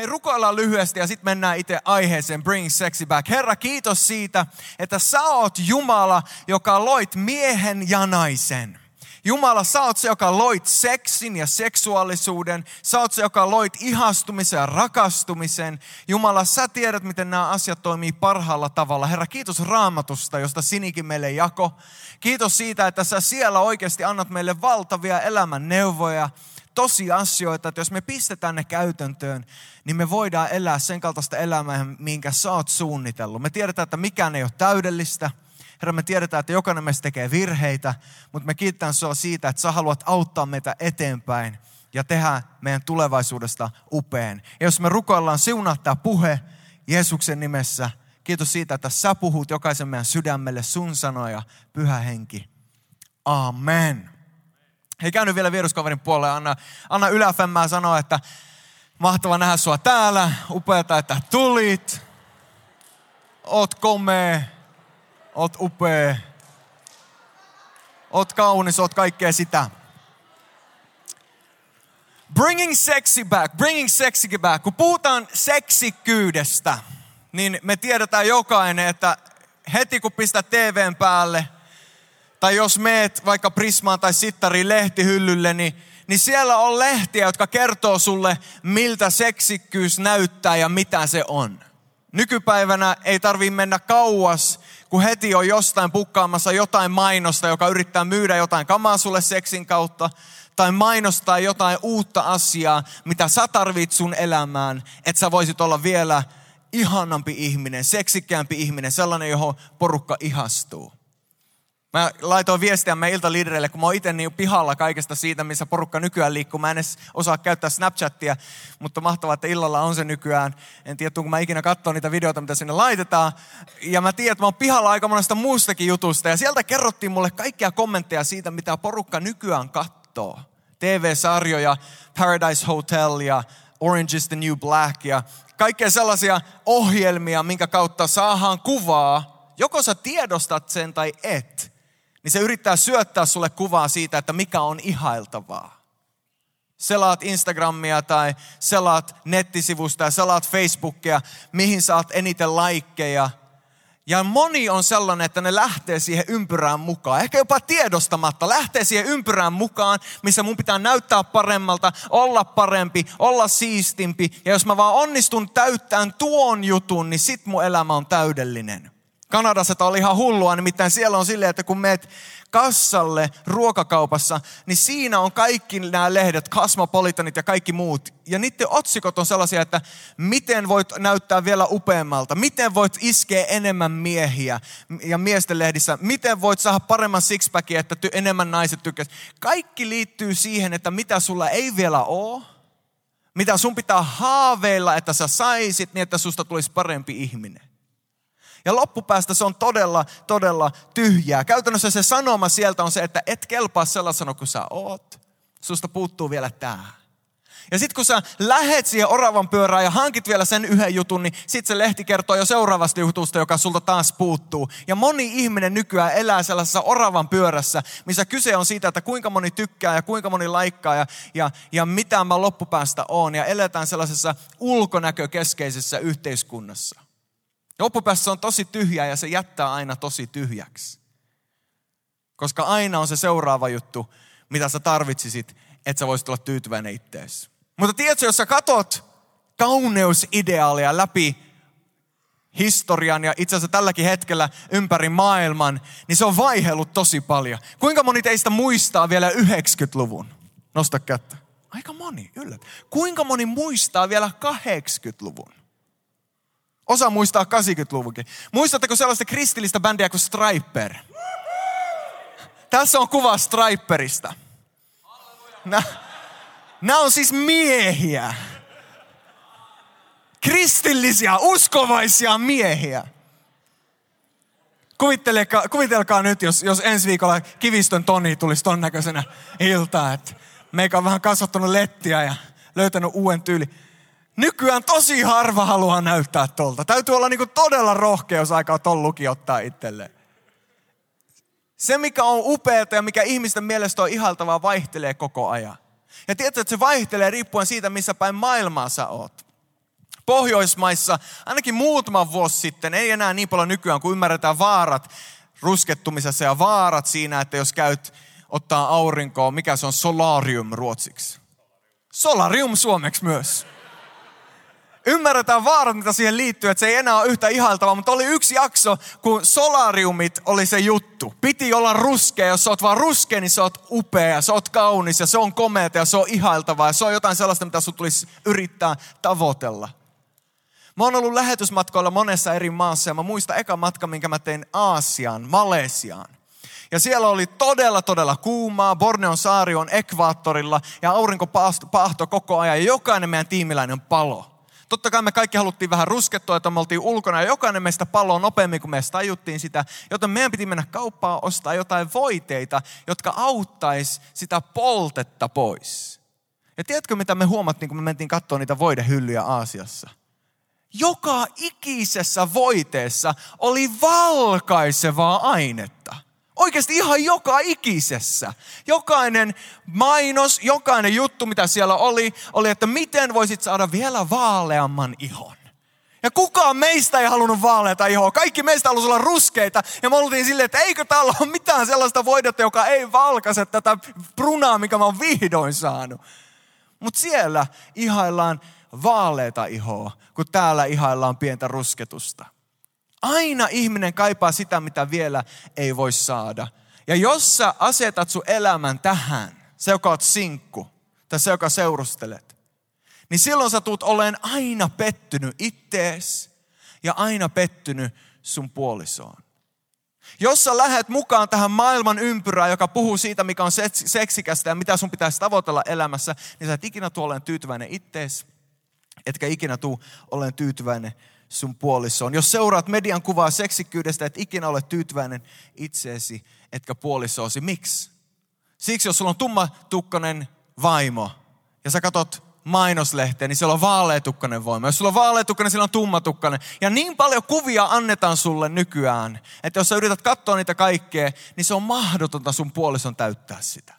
Hei, rukoillaan lyhyesti ja sitten mennään itse aiheeseen Bring Sexy Back. Herra, kiitos siitä, että sä oot Jumala, joka loit miehen ja naisen. Jumala, sä oot se, joka loit seksin ja seksuaalisuuden. Sä oot se, joka loit ihastumisen ja rakastumisen. Jumala, sä tiedät, miten nämä asiat toimii parhaalla tavalla. Herra, kiitos raamatusta, josta Sinikin meille jako. Kiitos siitä, että sä siellä oikeasti annat meille valtavia elämän neuvoja tosiasioita, että jos me pistetään ne käytäntöön, niin me voidaan elää sen kaltaista elämää, minkä sä oot suunnitellut. Me tiedetään, että mikään ei ole täydellistä. Herra, me tiedetään, että jokainen meistä tekee virheitä, mutta me kiitetään sinua siitä, että sä haluat auttaa meitä eteenpäin ja tehdä meidän tulevaisuudesta upeen. Ja jos me rukoillaan siunaa tämä puhe Jeesuksen nimessä, kiitos siitä, että sä puhut jokaisen meidän sydämelle sun sanoja, pyhä henki. Amen. Hei, käynyt vielä vieruskaverin puolelle. Anna, anna yläfemmää sanoa, että mahtava nähdä sua täällä. Upeata, että tulit. Oot komea. Oot upea. Oot kaunis, oot kaikkea sitä. Bringing sexy back, bringing sexy back. Kun puhutaan seksikkyydestä, niin me tiedetään jokainen, että heti kun pistää TVn päälle – tai jos meet vaikka Prismaan tai Sittariin lehtihyllylle, niin, niin siellä on lehtiä, jotka kertoo sulle, miltä seksikkyys näyttää ja mitä se on. Nykypäivänä ei tarvi mennä kauas, kun heti on jostain pukkaamassa jotain mainosta, joka yrittää myydä jotain kamaa sulle seksin kautta, tai mainostaa jotain uutta asiaa, mitä sä tarvit sun elämään, että sä voisit olla vielä ihanampi ihminen, seksikkäämpi ihminen, sellainen, johon porukka ihastuu. Mä laitoin viestiä meidän iltaliidereille, kun mä oon itse niin pihalla kaikesta siitä, missä porukka nykyään liikkuu. Mä en edes osaa käyttää Snapchattia, mutta mahtavaa, että illalla on se nykyään. En tiedä, kun mä ikinä katsoa niitä videoita, mitä sinne laitetaan. Ja mä tiedän, että mä oon pihalla aika monesta muustakin jutusta. Ja sieltä kerrottiin mulle kaikkia kommentteja siitä, mitä porukka nykyään katsoo. TV-sarjoja, Paradise Hotel ja Orange is the New Black ja kaikkea sellaisia ohjelmia, minkä kautta saadaan kuvaa. Joko sä tiedostat sen tai et niin se yrittää syöttää sulle kuvaa siitä, että mikä on ihailtavaa. Selaat Instagramia tai selaat nettisivusta ja selaat Facebookia, mihin saat eniten laikkeja. Ja moni on sellainen, että ne lähtee siihen ympyrään mukaan. Ehkä jopa tiedostamatta lähtee siihen ympyrään mukaan, missä mun pitää näyttää paremmalta, olla parempi, olla siistimpi. Ja jos mä vaan onnistun täyttämään tuon jutun, niin sit mun elämä on täydellinen. Kanadassa tämä oli ihan hullua, nimittäin siellä on silleen, että kun meet kassalle ruokakaupassa, niin siinä on kaikki nämä lehdet, Cosmopolitanit ja kaikki muut. Ja niiden otsikot on sellaisia, että miten voit näyttää vielä upeammalta, miten voit iskeä enemmän miehiä ja miesten lehdissä, miten voit saada paremman sixpackia, että ty- enemmän naiset tykkäisivät. Kaikki liittyy siihen, että mitä sulla ei vielä ole, mitä sun pitää haaveilla, että sä saisit niin, että susta tulisi parempi ihminen. Ja loppupäästä se on todella, todella tyhjää. Käytännössä se sanoma sieltä on se, että et kelpaa sellaisena kuin sä oot. Susta puuttuu vielä tää. Ja sitten kun sä lähet siihen oravan pyörään ja hankit vielä sen yhden jutun, niin sitten se lehti kertoo jo seuraavasta jutusta, joka sulta taas puuttuu. Ja moni ihminen nykyään elää sellaisessa oravan pyörässä, missä kyse on siitä, että kuinka moni tykkää ja kuinka moni laikkaa ja, ja, ja mitä mä loppupäästä oon. Ja eletään sellaisessa ulkonäkökeskeisessä yhteiskunnassa. Loppupäässä on tosi tyhjä ja se jättää aina tosi tyhjäksi. Koska aina on se seuraava juttu, mitä sä tarvitsisit, että sä voisit olla tyytyväinen ittees. Mutta tiedätkö, jos sä katot kauneusideaalia läpi historian ja itse asiassa tälläkin hetkellä ympäri maailman, niin se on vaihellut tosi paljon. Kuinka moni teistä muistaa vielä 90-luvun? Nosta kättä. Aika moni, yllät. Kuinka moni muistaa vielä 80-luvun? Osa muistaa 80-luvunkin. Muistatteko sellaista kristillistä bändiä kuin Striper? Tässä on kuva Striperista. Nämä on siis miehiä. Kristillisiä, uskovaisia miehiä. Kuvitelkaa, kuvitelkaa nyt, jos, jos ensi viikolla Kivistön Toni tulisi ton näköisenä iltaa, että meikä on vähän kasvattanut lettiä ja löytänyt uuden tyyli. Nykyään tosi harva haluaa näyttää tolta. Täytyy olla niinku todella rohkea, jos aikaa ton luki ottaa itselleen. Se, mikä on upeaa ja mikä ihmisten mielestä on ihaltavaa, vaihtelee koko ajan. Ja tiedätkö, että se vaihtelee riippuen siitä, missä päin maailmaa sä oot. Pohjoismaissa ainakin muutama vuosi sitten, ei enää niin paljon nykyään, kun ymmärretään vaarat ruskettumisessa ja vaarat siinä, että jos käyt ottaa aurinkoa, mikä se on solarium ruotsiksi? Solarium suomeksi myös. Ymmärretään vaarat, mitä siihen liittyy, että se ei enää ole yhtä ihailtavaa, mutta oli yksi jakso, kun solariumit oli se juttu. Piti olla ruskea, jos sä oot vaan ruskea, niin sä oot upea, sä oot kaunis ja se on komeata ja se on ihailtavaa ja se on jotain sellaista, mitä sun tulisi yrittää tavoitella. Mä oon ollut lähetysmatkoilla monessa eri maassa ja mä muistan eka matka, minkä mä tein Aasiaan, Malesiaan. Ja siellä oli todella, todella kuumaa. Borneon saari on ekvaattorilla ja aurinko pahto koko ajan ja jokainen meidän tiimiläinen palo. Totta kai me kaikki haluttiin vähän ruskettua, että me oltiin ulkona ja jokainen meistä paloo nopeammin kuin me tajuttiin sitä. Joten meidän piti mennä kauppaan ostaa jotain voiteita, jotka auttaisi sitä poltetta pois. Ja tiedätkö mitä me huomattiin, kun me mentiin katsoa niitä voidehyllyjä Aasiassa? Joka ikisessä voiteessa oli valkaisevaa ainetta. Oikeasti ihan joka ikisessä. Jokainen mainos, jokainen juttu, mitä siellä oli, oli, että miten voisit saada vielä vaaleamman ihon. Ja kukaan meistä ei halunnut vaaleita ihoa. Kaikki meistä halusi olla ruskeita. Ja me oltiin silleen, että eikö täällä ole mitään sellaista voidetta, joka ei valkaise tätä brunaa, mikä mä oon vihdoin saanut. Mutta siellä ihaillaan vaaleita ihoa, kun täällä ihaillaan pientä rusketusta. Aina ihminen kaipaa sitä, mitä vielä ei voi saada. Ja jos sä asetat sun elämän tähän, se joka oot sinkku, tai se joka seurustelet, niin silloin sä tuut olen aina pettynyt ittees ja aina pettynyt sun puolisoon. Jos sä lähet mukaan tähän maailman ympyrään, joka puhuu siitä, mikä on seksikästä ja mitä sun pitäisi tavoitella elämässä, niin sä et ikinä tule olemaan tyytyväinen ittees, etkä ikinä tule olemaan tyytyväinen sun puolisoon. Jos seuraat median kuvaa seksikkyydestä, et ikinä ole tyytyväinen itseesi, etkä puolisoosi. Miksi? Siksi, jos sulla on tummatukkainen vaimo ja sä katot mainoslehteä, niin siellä on vaaleetukkainen voima. Jos sulla on vaaleetukkainen, siellä on tummatukkainen. Ja niin paljon kuvia annetaan sulle nykyään, että jos sä yrität katsoa niitä kaikkea, niin se on mahdotonta sun puolison täyttää sitä.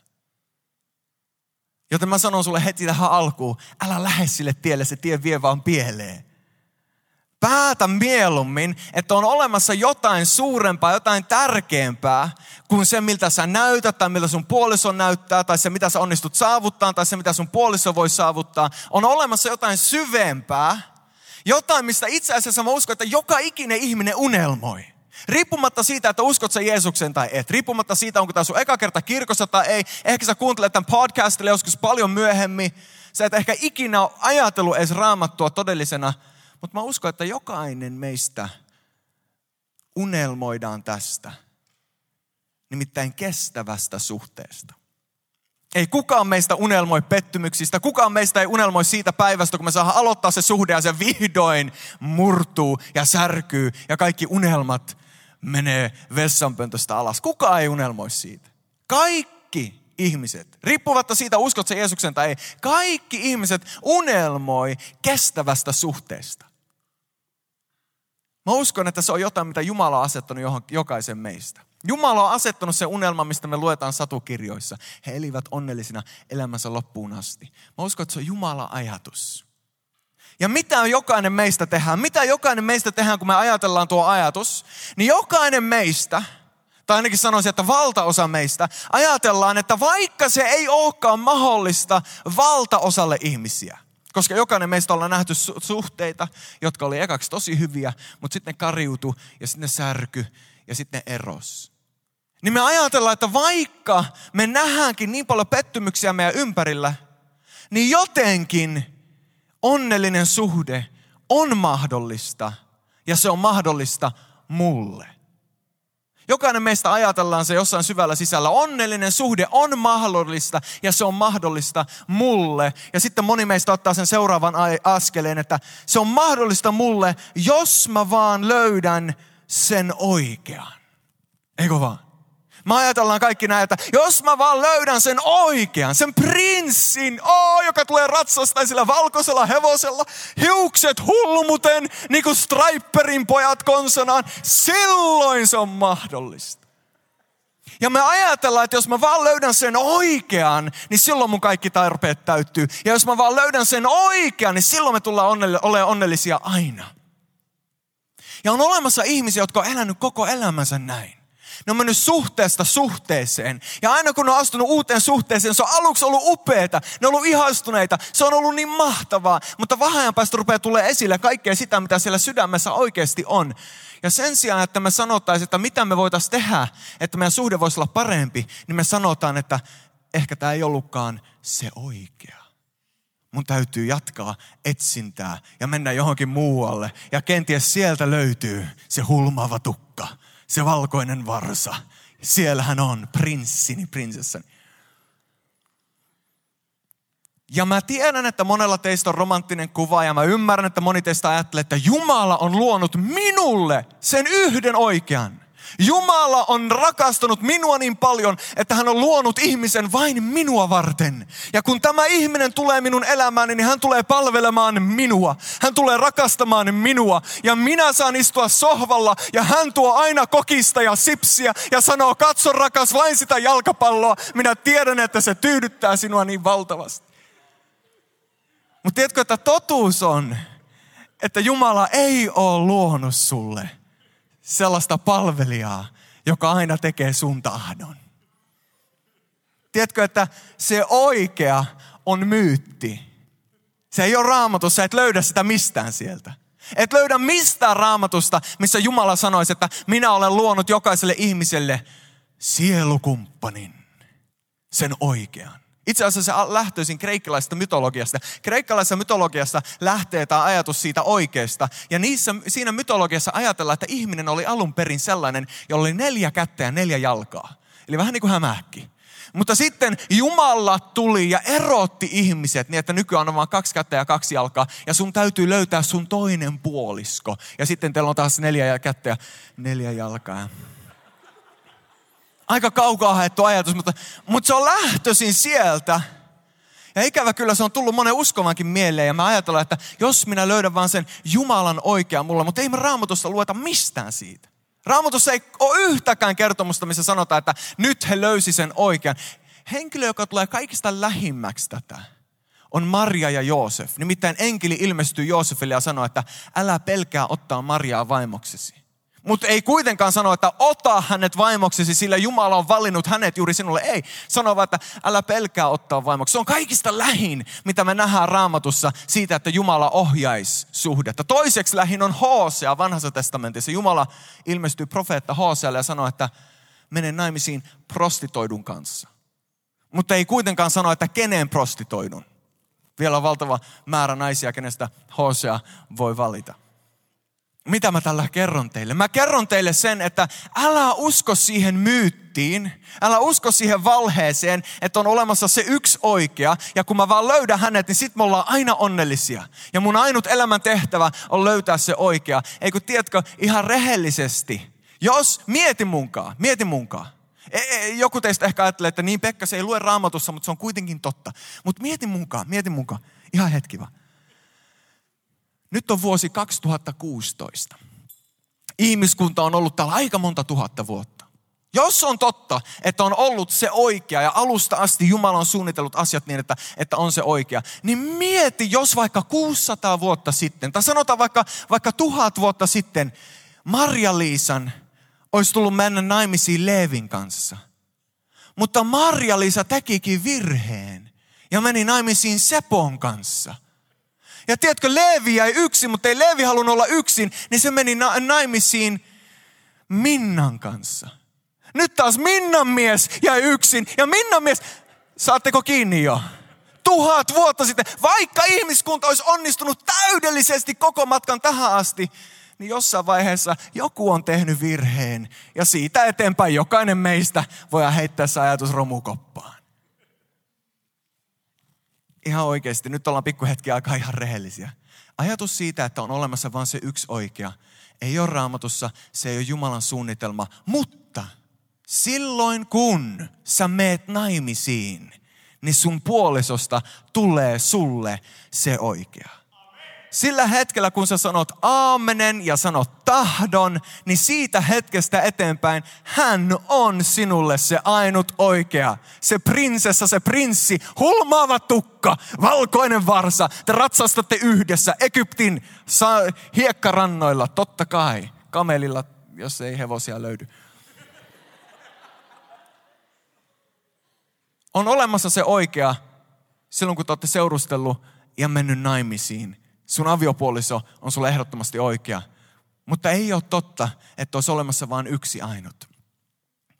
Joten mä sanon sulle heti tähän alkuun, älä lähde sille tielle, se tie vie vaan pieleen. Päätä mieluummin, että on olemassa jotain suurempaa, jotain tärkeämpää kuin se, miltä sä näytät tai miltä sun puoliso näyttää tai se, mitä sä onnistut saavuttaa tai se, mitä sun puoliso voi saavuttaa. On olemassa jotain syvempää, jotain, mistä itse asiassa mä uskon, että joka ikinen ihminen unelmoi. Riippumatta siitä, että uskot sä Jeesuksen tai et. Riippumatta siitä, onko tämä sun eka kerta kirkossa tai ei. Ehkä sä kuuntelet tämän podcastille joskus paljon myöhemmin. Sä et ehkä ikinä ole ajatellut edes raamattua todellisena mutta mä uskon, että jokainen meistä unelmoidaan tästä, nimittäin kestävästä suhteesta. Ei kukaan meistä unelmoi pettymyksistä, kukaan meistä ei unelmoi siitä päivästä, kun me saadaan aloittaa se suhde ja se vihdoin murtuu ja särkyy ja kaikki unelmat menee vessanpöntöstä alas. Kukaan ei unelmoi siitä. Kaikki ihmiset, riippuvatta siitä uskot se Jeesuksen tai ei, kaikki ihmiset unelmoi kestävästä suhteesta. Mä uskon, että se on jotain, mitä Jumala on asettanut johon, jokaisen meistä. Jumala on asettanut se unelma, mistä me luetaan satukirjoissa. He elivät onnellisina elämänsä loppuun asti. Mä uskon, että se on Jumala ajatus. Ja mitä jokainen meistä tehdään? Mitä jokainen meistä tehdään, kun me ajatellaan tuo ajatus? Niin jokainen meistä, tai ainakin sanoisin, että valtaosa meistä, ajatellaan, että vaikka se ei olekaan mahdollista valtaosalle ihmisiä – koska jokainen meistä ollaan nähty suhteita, jotka oli ekaksi tosi hyviä, mutta sitten ne kariutu ja sitten ne särky ja sitten ne eros. Niin me ajatellaan, että vaikka me nähdäänkin niin paljon pettymyksiä meidän ympärillä, niin jotenkin onnellinen suhde on mahdollista ja se on mahdollista mulle. Jokainen meistä ajatellaan se jossain syvällä sisällä. Onnellinen suhde on mahdollista ja se on mahdollista mulle. Ja sitten moni meistä ottaa sen seuraavan askeleen, että se on mahdollista mulle, jos mä vaan löydän sen oikean. Eikö vaan? Me ajatellaan kaikki näin, että jos mä vaan löydän sen oikean, sen prinssin, oh, joka tulee ratsastaa sillä valkoisella hevosella, hiukset hullumuten, niin kuin Striperin pojat konsonaan, silloin se on mahdollista. Ja me ajatellaan, että jos mä vaan löydän sen oikean, niin silloin mun kaikki tarpeet täyttyy. Ja jos mä vaan löydän sen oikean, niin silloin me tullaan olemaan onnellisia aina. Ja on olemassa ihmisiä, jotka on elänyt koko elämänsä näin. Ne on mennyt suhteesta suhteeseen. Ja aina kun ne on astunut uuteen suhteeseen, se on aluksi ollut upeeta. Ne on ollut ihastuneita. Se on ollut niin mahtavaa. Mutta vähän päästä rupeaa tulee esille kaikkea sitä, mitä siellä sydämessä oikeasti on. Ja sen sijaan, että me sanottaisiin, että mitä me voitaisiin tehdä, että meidän suhde voisi olla parempi, niin me sanotaan, että ehkä tämä ei ollutkaan se oikea. Mun täytyy jatkaa etsintää ja mennä johonkin muualle. Ja kenties sieltä löytyy se hulmaava tukka, se valkoinen varsa. Siellähän on prinssini, prinsessani. Ja mä tiedän, että monella teistä on romanttinen kuva ja mä ymmärrän, että moni teistä ajattelee, että Jumala on luonut minulle sen yhden oikean. Jumala on rakastanut minua niin paljon, että hän on luonut ihmisen vain minua varten. Ja kun tämä ihminen tulee minun elämääni, niin hän tulee palvelemaan minua. Hän tulee rakastamaan minua. Ja minä saan istua sohvalla ja hän tuo aina kokista ja sipsiä ja sanoo, katso rakas vain sitä jalkapalloa. Minä tiedän, että se tyydyttää sinua niin valtavasti. Mutta tiedätkö, että totuus on, että Jumala ei ole luonut sulle sellaista palvelijaa, joka aina tekee sun tahdon. Tiedätkö, että se oikea on myytti. Se ei ole raamatussa, et löydä sitä mistään sieltä. Et löydä mistään raamatusta, missä Jumala sanoisi, että minä olen luonut jokaiselle ihmiselle sielukumppanin, sen oikean. Itse asiassa se lähtöisin kreikkalaisesta mytologiasta. Kreikkalaisessa mytologiassa lähtee tämä ajatus siitä oikeasta. Ja niissä, siinä mytologiassa ajatellaan, että ihminen oli alun perin sellainen, jolla oli neljä kättä ja neljä jalkaa. Eli vähän niin kuin hämähäkki. Mutta sitten Jumala tuli ja erotti ihmiset niin, että nykyään on vain kaksi kättä ja kaksi jalkaa. Ja sun täytyy löytää sun toinen puolisko. Ja sitten teillä on taas neljä kättä ja neljä jalkaa aika kaukaa haettu ajatus, mutta, mutta se on lähtöisin sieltä. Ja ikävä kyllä se on tullut monen uskovankin mieleen ja mä ajattelen, että jos minä löydän vaan sen Jumalan oikean mulla, mutta ei me raamatussa lueta mistään siitä. Raamatussa ei ole yhtäkään kertomusta, missä sanotaan, että nyt he löysi sen oikean. Henkilö, joka tulee kaikista lähimmäksi tätä, on Maria ja Joosef. Nimittäin enkeli ilmestyy Joosefille ja sanoo, että älä pelkää ottaa Mariaa vaimoksesi. Mutta ei kuitenkaan sano, että ota hänet vaimoksesi, sillä Jumala on valinnut hänet juuri sinulle. Ei, sano vaan, että älä pelkää ottaa vaimoksi. Se on kaikista lähin, mitä me nähdään raamatussa siitä, että Jumala ohjaisi suhdetta. Toiseksi lähin on Hosea vanhassa testamentissa. Jumala ilmestyy profeetta Hosealle ja sanoo, että mene naimisiin prostitoidun kanssa. Mutta ei kuitenkaan sano, että kenen prostitoidun. Vielä on valtava määrä naisia, kenestä Hosea voi valita. Mitä mä tällä kerron teille? Mä kerron teille sen, että älä usko siihen myyttiin, älä usko siihen valheeseen, että on olemassa se yksi oikea. Ja kun mä vaan löydän hänet, niin sit me ollaan aina onnellisia. Ja mun ainut elämän tehtävä on löytää se oikea. Eikö tiedätkö, ihan rehellisesti. Jos, mieti munkaan, mieti munkaan. E, e, joku teistä ehkä ajattelee, että niin Pekka, se ei lue raamatussa, mutta se on kuitenkin totta. Mutta mieti munkaan, mieti munkaan. Ihan hetki vaan. Nyt on vuosi 2016. Ihmiskunta on ollut täällä aika monta tuhatta vuotta. Jos on totta, että on ollut se oikea ja alusta asti Jumala on suunnitellut asiat niin, että, että on se oikea, niin mieti, jos vaikka 600 vuotta sitten, tai sanotaan vaikka, vaikka tuhat vuotta sitten, Marja-Liisan olisi tullut mennä naimisiin Leevin kanssa. Mutta Marja-Liisa tekikin virheen ja meni naimisiin Sepon kanssa – ja tiedätkö, Leevi jäi yksin, mutta ei Leevi halunnut olla yksin, niin se meni na- naimisiin Minnan kanssa. Nyt taas Minnan mies jäi yksin. Ja Minnan mies, saatteko kiinni jo? Tuhat vuotta sitten, vaikka ihmiskunta olisi onnistunut täydellisesti koko matkan tähän asti, niin jossain vaiheessa joku on tehnyt virheen. Ja siitä eteenpäin jokainen meistä voi heittää se ajatus romukoppaan ihan oikeasti, nyt ollaan pikkuhetki aikaa ihan rehellisiä. Ajatus siitä, että on olemassa vain se yksi oikea, ei ole raamatussa, se ei ole Jumalan suunnitelma, mutta silloin kun sä meet naimisiin, niin sun puolisosta tulee sulle se oikea. Sillä hetkellä, kun sä sanot aamenen ja sanot tahdon, niin siitä hetkestä eteenpäin hän on sinulle se ainut oikea. Se prinsessa, se prinssi, hulmaava tukka, valkoinen varsa. Te ratsastatte yhdessä Egyptin hiekkarannoilla, totta kai. Kamelilla, jos ei hevosia löydy. On olemassa se oikea silloin, kun te olette seurustellut ja mennyt naimisiin sun aviopuoliso on sulle ehdottomasti oikea. Mutta ei ole totta, että olisi olemassa vain yksi ainut.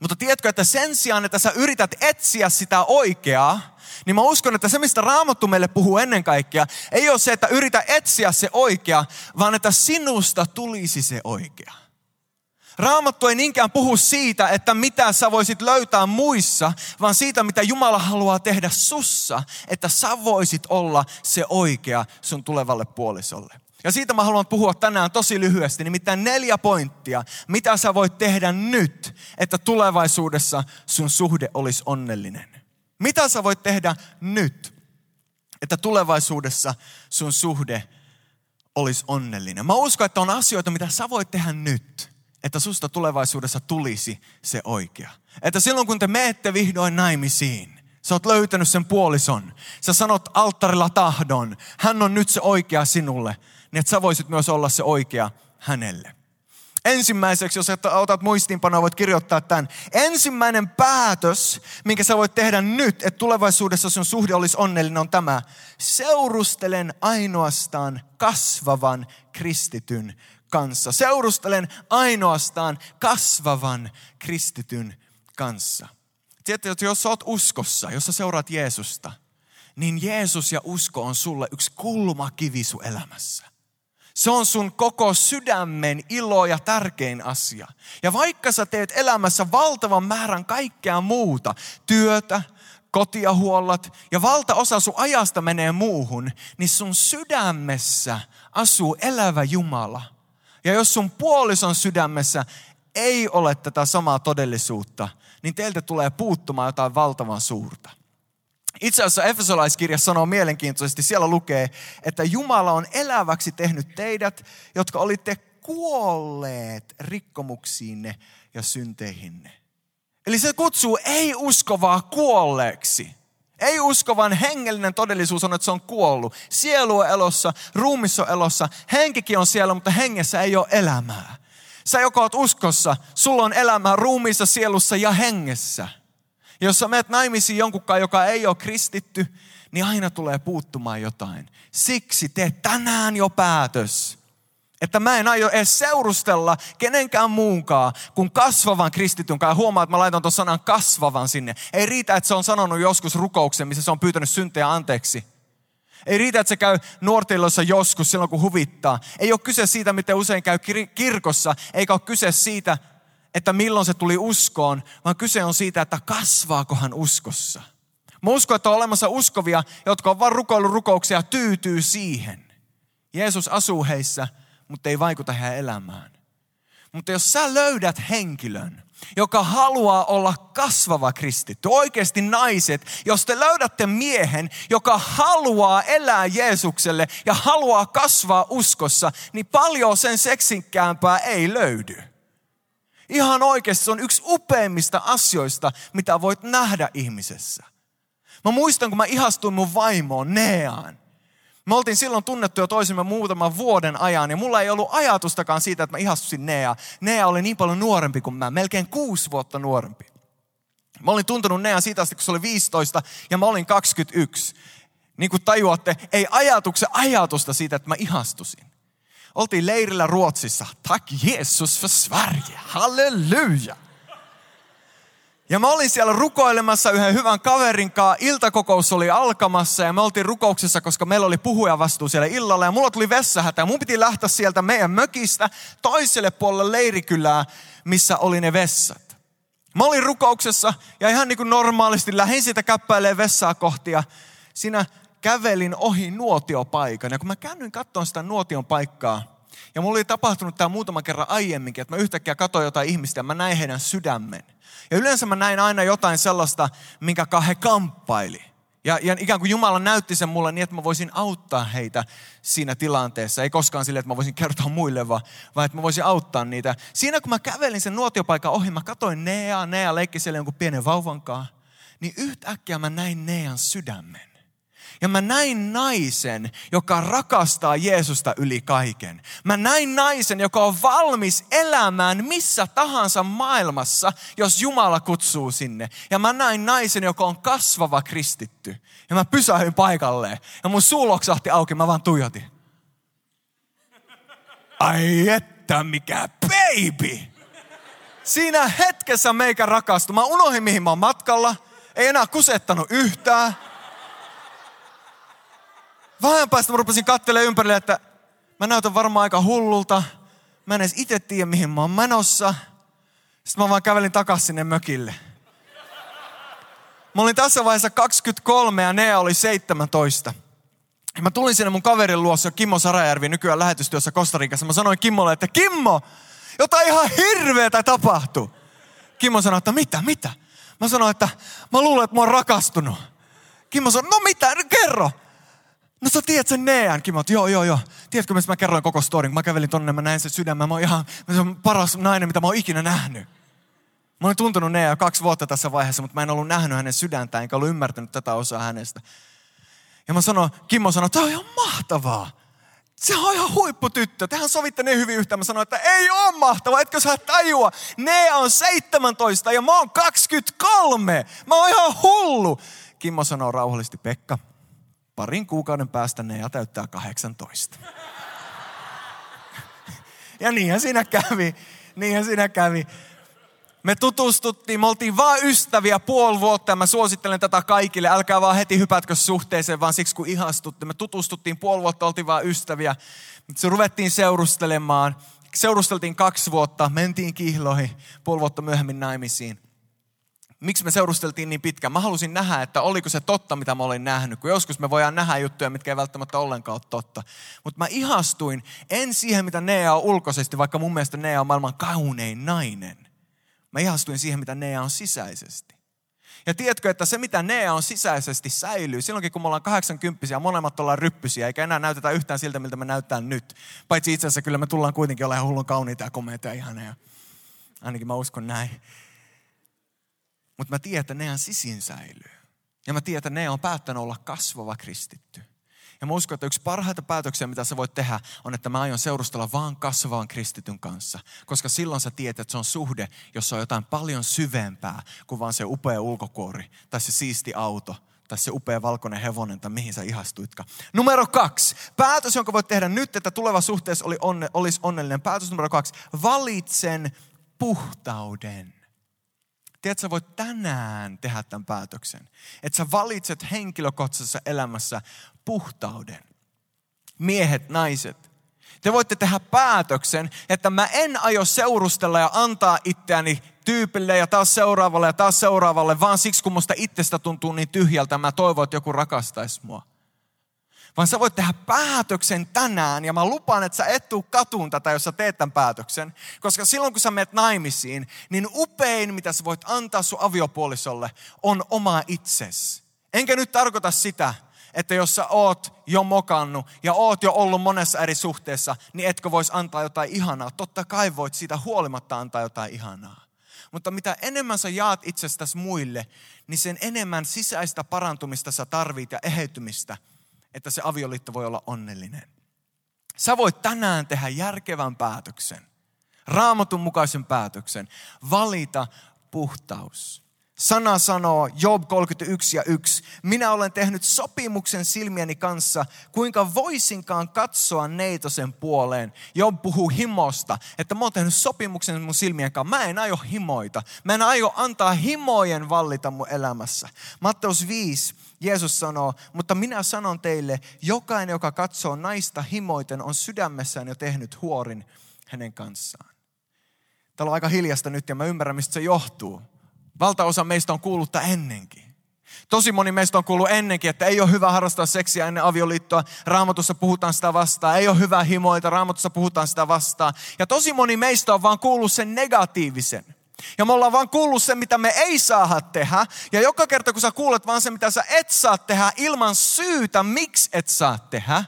Mutta tiedätkö, että sen sijaan, että sä yrität etsiä sitä oikeaa, niin mä uskon, että se, mistä Raamattu meille puhuu ennen kaikkea, ei ole se, että yritä etsiä se oikea, vaan että sinusta tulisi se oikea. Raamattu ei niinkään puhu siitä, että mitä sä voisit löytää muissa, vaan siitä, mitä Jumala haluaa tehdä sussa, että sä voisit olla se oikea sun tulevalle puolisolle. Ja siitä mä haluan puhua tänään tosi lyhyesti, nimittäin neljä pointtia, mitä sä voit tehdä nyt, että tulevaisuudessa sun suhde olisi onnellinen. Mitä sä voit tehdä nyt, että tulevaisuudessa sun suhde olisi onnellinen. Mä uskon, että on asioita, mitä sä voit tehdä nyt, että susta tulevaisuudessa tulisi se oikea. Että silloin kun te menette vihdoin naimisiin, sä oot löytänyt sen puolison, sä sanot alttarilla tahdon, hän on nyt se oikea sinulle, niin että sä voisit myös olla se oikea hänelle. Ensimmäiseksi, jos otat muistiinpanoa, voit kirjoittaa tämän. Ensimmäinen päätös, minkä sä voit tehdä nyt, että tulevaisuudessa sun suhde olisi onnellinen, on tämä. Seurustelen ainoastaan kasvavan kristityn kanssa. Seurustelen ainoastaan kasvavan kristityn kanssa. Tiedätte, että jos olet uskossa, jos sä seuraat Jeesusta, niin Jeesus ja usko on sulle yksi kulmakivi sun elämässä. Se on sun koko sydämen ilo ja tärkein asia. Ja vaikka sä teet elämässä valtavan määrän kaikkea muuta, työtä, kotia huollat ja valtaosa sun ajasta menee muuhun, niin sun sydämessä asuu elävä Jumala – ja jos sun puolison sydämessä ei ole tätä samaa todellisuutta, niin teiltä tulee puuttumaan jotain valtavan suurta. Itse asiassa Efesolaiskirja sanoo mielenkiintoisesti, siellä lukee, että Jumala on eläväksi tehnyt teidät, jotka olitte kuolleet rikkomuksiinne ja synteihinne. Eli se kutsuu ei-uskovaa kuolleeksi. Ei uskovan hengellinen todellisuus on, että se on kuollut. Sielu on elossa, ruumissa on elossa, henkikin on siellä, mutta hengessä ei ole elämää. Sä joko oot uskossa, sulla on elämää ruumiissa, sielussa ja hengessä. Ja jos sä menet naimisiin jonkunkaan, joka ei ole kristitty, niin aina tulee puuttumaan jotain. Siksi tee tänään jo päätös että mä en aio edes seurustella kenenkään muunkaan kuin kasvavan kristityn kanssa. Huomaa, että mä laitan tuon sanan kasvavan sinne. Ei riitä, että se on sanonut joskus rukouksen, missä se on pyytänyt syntejä anteeksi. Ei riitä, että se käy nuortilossa joskus silloin, kun huvittaa. Ei ole kyse siitä, miten usein käy kirkossa, eikä ole kyse siitä, että milloin se tuli uskoon, vaan kyse on siitä, että kasvaako hän uskossa. Mä uskon, että on olemassa uskovia, jotka on vain rukoillut rukouksia ja tyytyy siihen. Jeesus asuu heissä – mutta ei vaikuta heidän elämään. Mutta jos sä löydät henkilön, joka haluaa olla kasvava kristitty, oikeasti naiset, jos te löydätte miehen, joka haluaa elää Jeesukselle ja haluaa kasvaa uskossa, niin paljon sen seksinkäämpää ei löydy. Ihan oikeasti se on yksi upeimmista asioista, mitä voit nähdä ihmisessä. Mä muistan, kun mä ihastuin mun vaimoon Neaan. Me oltiin silloin tunnettuja toisimme muutaman vuoden ajan ja mulla ei ollut ajatustakaan siitä, että mä ihastusin Nea. Nea oli niin paljon nuorempi kuin mä, melkein kuusi vuotta nuorempi. Mä olin tuntenut Nea siitä asti, kun se oli 15 ja mä olin 21. Niin kuin tajuatte, ei ajatuksen ajatusta siitä, että mä ihastusin. Oltiin leirillä Ruotsissa. Tack Jesus för Sverige. Halleluja. Ja mä olin siellä rukoilemassa yhden hyvän kaverin kanssa. Iltakokous oli alkamassa ja me oltiin rukouksessa, koska meillä oli puhuja vastuu siellä illalla. Ja mulla tuli vessahätä mun piti lähteä sieltä meidän mökistä toiselle puolelle leirikylää, missä oli ne vessat. Mä olin rukouksessa ja ihan niin kuin normaalisti lähdin siitä käppäilee vessaa kohti ja siinä kävelin ohi nuotiopaikan. Ja kun mä käännyin katsomaan sitä nuotion paikkaa, ja mulla oli tapahtunut tämä muutama kerran aiemminkin, että mä yhtäkkiä katsoin jotain ihmistä ja mä näin heidän sydämen. Ja yleensä mä näin aina jotain sellaista, minkä he kamppaili. Ja, ja ikään kuin Jumala näytti sen mulle niin, että mä voisin auttaa heitä siinä tilanteessa. Ei koskaan sille, että mä voisin kertoa muille, vaan, vaan että mä voisin auttaa niitä. Siinä kun mä kävelin sen nuotiopaikan ohi, mä katsoin Nea, Nea leikki siellä jonkun pienen vauvankaan. Niin yhtäkkiä mä näin Nean sydämen. Ja mä näin naisen, joka rakastaa Jeesusta yli kaiken. Mä näin naisen, joka on valmis elämään missä tahansa maailmassa, jos Jumala kutsuu sinne. Ja mä näin naisen, joka on kasvava kristitty. Ja mä pysähdyin paikalleen. Ja mun suu loksahti auki, mä vaan tuijotin. Ai että mikä baby! Siinä hetkessä meikä rakastui. Mä unohdin mihin mä oon matkalla. Ei enää kusettanut yhtään Vähän päästä mä rupesin katselemaan ympärille, että mä näytän varmaan aika hullulta. Mä en edes itse tiedä, mihin mä oon menossa. Sitten mä vaan kävelin takaisin sinne mökille. Mä olin tässä vaiheessa 23 ja Nea oli 17. Ja mä tulin sinne mun kaverin luossa, Kimmo Sarajärvi, nykyään lähetystyössä Kostarikassa. Mä sanoin Kimmolle, että Kimmo, jotain ihan hirveetä tapahtuu. Kimmo sanoi, että mitä, mitä? Mä sanoin, että mä luulen, että mä oon rakastunut. Kimmo sanoi, no mitä, kerro. No sä tiedät sen Nean, Kimmo, joo, joo, joo. Tiedätkö, missä mä kerroin koko storin, kun mä kävelin tonne, mä näin sen sydämen, mä oon ihan, se on paras nainen, mitä mä oon ikinä nähnyt. Mä olin tuntenut Nea kaksi vuotta tässä vaiheessa, mutta mä en ollut nähnyt hänen sydäntään, enkä ollut ymmärtänyt tätä osaa hänestä. Ja mä sanoin, Kimmo sanoi, että on ihan mahtavaa. Se on ihan huipputyttö. Tehän sovitte niin hyvin yhteen. Mä sanoin, että ei ole mahtavaa, etkö sä tajua. Nea on 17 ja mä oon 23. Mä oon ihan hullu. Kimmo sanoo rauhallisesti, Pekka, parin kuukauden päästä Nea täyttää 18. Ja niinhän siinä kävi. Niinhän siinä kävi. Me tutustuttiin, me oltiin vaan ystäviä puoli vuotta ja mä suosittelen tätä kaikille. Älkää vaan heti hypätkö suhteeseen, vaan siksi kun ihastutte. Me tutustuttiin puoli vuotta, oltiin vaan ystäviä. Se ruvettiin seurustelemaan. Seurusteltiin kaksi vuotta, mentiin kihloihin, puoli vuotta myöhemmin naimisiin miksi me seurusteltiin niin pitkään. Mä halusin nähdä, että oliko se totta, mitä mä olin nähnyt. Kun joskus me voidaan nähdä juttuja, mitkä ei välttämättä ollenkaan ole totta. Mutta mä ihastuin en siihen, mitä Nea on ulkoisesti, vaikka mun mielestä Nea on maailman kaunein nainen. Mä ihastuin siihen, mitä Nea on sisäisesti. Ja tiedätkö, että se mitä Nea on sisäisesti säilyy, silloinkin kun me ollaan 80 ja molemmat ollaan ryppysiä, eikä enää näytetä yhtään siltä, miltä me näyttää nyt. Paitsi itse asiassa kyllä me tullaan kuitenkin olemaan hullun kauniita ja komeita ja ihania. Ainakin mä uskon näin. Mutta mä tiedän, että Nean sisin säilyy. Ja mä tiedän, että ne on päättänyt olla kasvava kristitty. Ja mä uskon, että yksi parhaita päätöksiä, mitä sä voit tehdä, on, että mä aion seurustella vaan kasvavan kristityn kanssa. Koska silloin sä tiedät, että se on suhde, jossa on jotain paljon syvempää kuin vaan se upea ulkokuori tai se siisti auto tai se upea valkoinen hevonen tai mihin sä ihastuitkaan. Numero kaksi. Päätös, jonka voit tehdä nyt, että tuleva suhteessa oli onne, olisi onnellinen. Päätös numero kaksi. Valitsen puhtauden. Tiedätkö, sä voit tänään tehdä tämän päätöksen. Että sä valitset henkilökohtaisessa elämässä puhtauden. Miehet, naiset. Te voitte tehdä päätöksen, että mä en aio seurustella ja antaa itseäni tyypille ja taas seuraavalle ja taas seuraavalle, vaan siksi kun musta itsestä tuntuu niin tyhjältä, mä toivon, että joku rakastaisi mua vaan sä voit tehdä päätöksen tänään ja mä lupaan, että sä et tuu katuun tätä, jos sä teet tämän päätöksen. Koska silloin kun sä menet naimisiin, niin upein, mitä sä voit antaa sun aviopuolisolle, on oma itses. Enkä nyt tarkoita sitä, että jos sä oot jo mokannut ja oot jo ollut monessa eri suhteessa, niin etkö vois antaa jotain ihanaa. Totta kai voit siitä huolimatta antaa jotain ihanaa. Mutta mitä enemmän sä jaat itsestäsi muille, niin sen enemmän sisäistä parantumista sä tarvit ja eheytymistä – että se avioliitto voi olla onnellinen. Sä voit tänään tehdä järkevän päätöksen, raamatun mukaisen päätöksen, valita puhtaus. Sana sanoo, Job 31 ja 1, minä olen tehnyt sopimuksen silmieni kanssa, kuinka voisinkaan katsoa neitosen puoleen. Job puhuu himosta, että mä oon tehnyt sopimuksen mun silmien kanssa. Mä en aio himoita. Mä en aio antaa himojen vallita mun elämässä. Matteus 5, Jeesus sanoo, mutta minä sanon teille, jokainen, joka katsoo naista himoiten, on sydämessään jo tehnyt huorin hänen kanssaan. Täällä on aika hiljasta nyt ja mä ymmärrän, mistä se johtuu. Valtaosa meistä on kuullutta ennenkin. Tosi moni meistä on kuullut ennenkin, että ei ole hyvä harrastaa seksiä ennen avioliittoa. Raamatussa puhutaan sitä vastaan. Ei ole hyvä himoita. Raamatussa puhutaan sitä vastaan. Ja tosi moni meistä on vaan kuullut sen negatiivisen. Ja me ollaan vaan kuullut se, mitä me ei saa tehdä. Ja joka kerta, kun sä kuulet vaan se, mitä sä et saa tehdä ilman syytä, miksi et saa tehdä,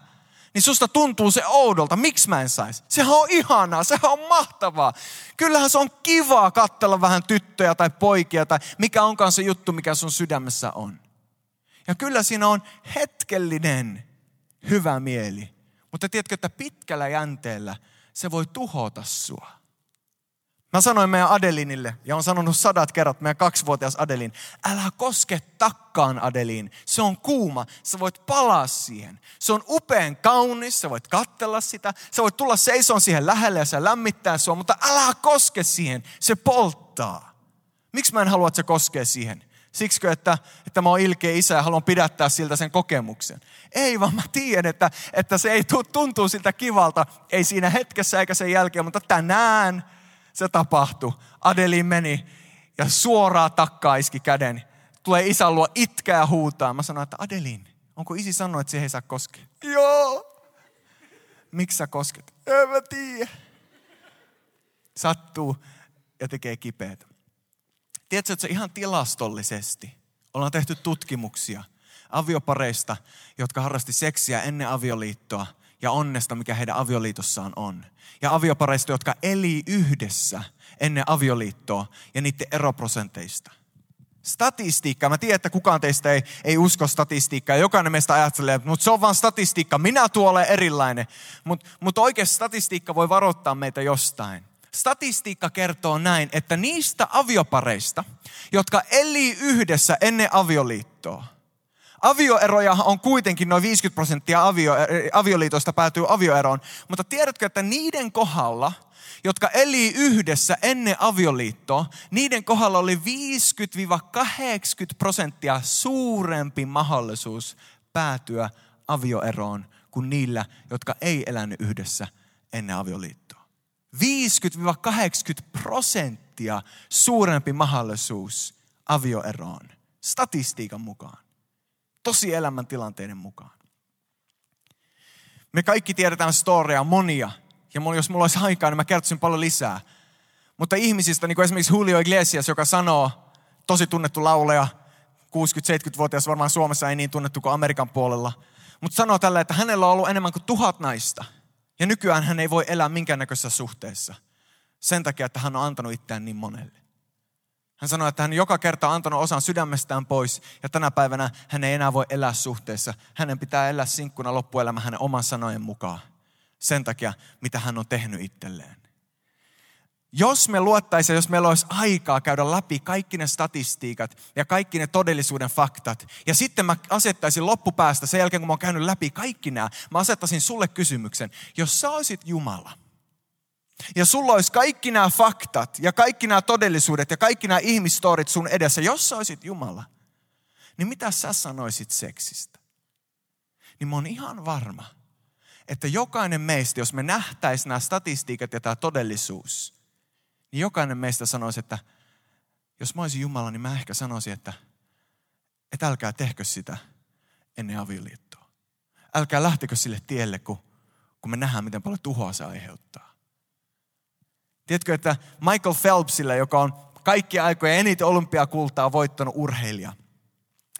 niin susta tuntuu se oudolta. Miksi mä en saisi? Sehän on ihanaa, sehän on mahtavaa. Kyllähän se on kivaa katsella vähän tyttöjä tai poikia tai mikä onkaan se juttu, mikä sun sydämessä on. Ja kyllä siinä on hetkellinen hyvä mieli. Mutta tiedätkö, että pitkällä jänteellä se voi tuhota sua. Mä sanoin meidän Adelinille, ja on sanonut sadat kerrat meidän kaksivuotias Adelin, älä koske takkaan Adelin. Se on kuuma, sä voit palaa siihen. Se on upean kaunis, sä voit kattella sitä. Sä voit tulla seisoon siihen lähelle ja se lämmittää sua, mutta älä koske siihen, se polttaa. Miksi mä en halua, että se koskee siihen? Siksikö, että, että mä oon ilkeä isä ja haluan pidättää siltä sen kokemuksen? Ei, vaan mä tiedän, että, että se ei tuntuu siltä kivalta, ei siinä hetkessä eikä sen jälkeen, mutta tänään se tapahtui. Adelin meni ja suoraa takkaa iski käden. Tulee isän luo itkää ja huutaa. Mä sanoin, että Adelin, onko isi sanonut, että siihen ei saa koskea? Joo. Miksi sä kosket? En mä tiedä. Sattuu ja tekee kipeätä. Tiedätkö, että se ihan tilastollisesti ollaan tehty tutkimuksia aviopareista, jotka harrasti seksiä ennen avioliittoa ja onnesta, mikä heidän avioliitossaan on. Ja aviopareista, jotka eli yhdessä ennen avioliittoa ja niiden eroprosenteista. Statistiikka, mä tiedän, että kukaan teistä ei, ei usko statistiikkaa. Jokainen meistä ajattelee, mutta se on vain statistiikka, minä tuolle erilainen. Mutta mut oikeasti statistiikka voi varoittaa meitä jostain. Statistiikka kertoo näin, että niistä aviopareista, jotka eli yhdessä ennen avioliittoa, avioeroja on kuitenkin noin 50 prosenttia avio, avioliitosta päätyy avioeroon, mutta tiedätkö, että niiden kohdalla, jotka eli yhdessä ennen avioliittoa, niiden kohdalla oli 50-80 prosenttia suurempi mahdollisuus päätyä avioeroon kuin niillä, jotka ei elänyt yhdessä ennen avioliittoa. 50-80 prosenttia suurempi mahdollisuus avioeroon statistiikan mukaan. Tosi elämäntilanteiden mukaan. Me kaikki tiedetään storia monia. Ja jos mulla olisi aikaa, niin mä kertoisin paljon lisää. Mutta ihmisistä, niin kuin esimerkiksi Julio Iglesias, joka sanoo, tosi tunnettu lauleja, 60-70-vuotias varmaan Suomessa ei niin tunnettu kuin Amerikan puolella. Mutta sanoo tällä, että hänellä on ollut enemmän kuin tuhat naista – ja nykyään hän ei voi elää minkäännäköisessä suhteessa. Sen takia, että hän on antanut itseään niin monelle. Hän sanoi, että hän joka kerta on antanut osan sydämestään pois ja tänä päivänä hän ei enää voi elää suhteessa. Hänen pitää elää sinkkuna loppuelämä hänen oman sanojen mukaan. Sen takia, mitä hän on tehnyt itselleen. Jos me luottaisiin, jos meillä olisi aikaa käydä läpi kaikki ne statistiikat ja kaikki ne todellisuuden faktat, ja sitten mä asettaisin loppupäästä sen jälkeen, kun mä oon käynyt läpi kaikki nämä, mä asettaisin sulle kysymyksen, jos sä olisit Jumala, ja sulla olisi kaikki nämä faktat ja kaikki nämä todellisuudet ja kaikki nämä ihmistorit sun edessä, jos sä olisit Jumala, niin mitä sä sanoisit seksistä? Niin mä oon ihan varma, että jokainen meistä, jos me nähtäisiin nämä statistiikat ja tämä todellisuus, niin jokainen meistä sanoisi, että jos mä olisin Jumala, niin mä ehkä sanoisin, että, että älkää tehkö sitä ennen avioliittoa. Älkää lähtekö sille tielle, kun, kun me nähdään, miten paljon tuhoa se aiheuttaa. Tiedätkö, että Michael Phelpsillä, joka on kaikki aikoja eniten olympiakultaa voittanut urheilija,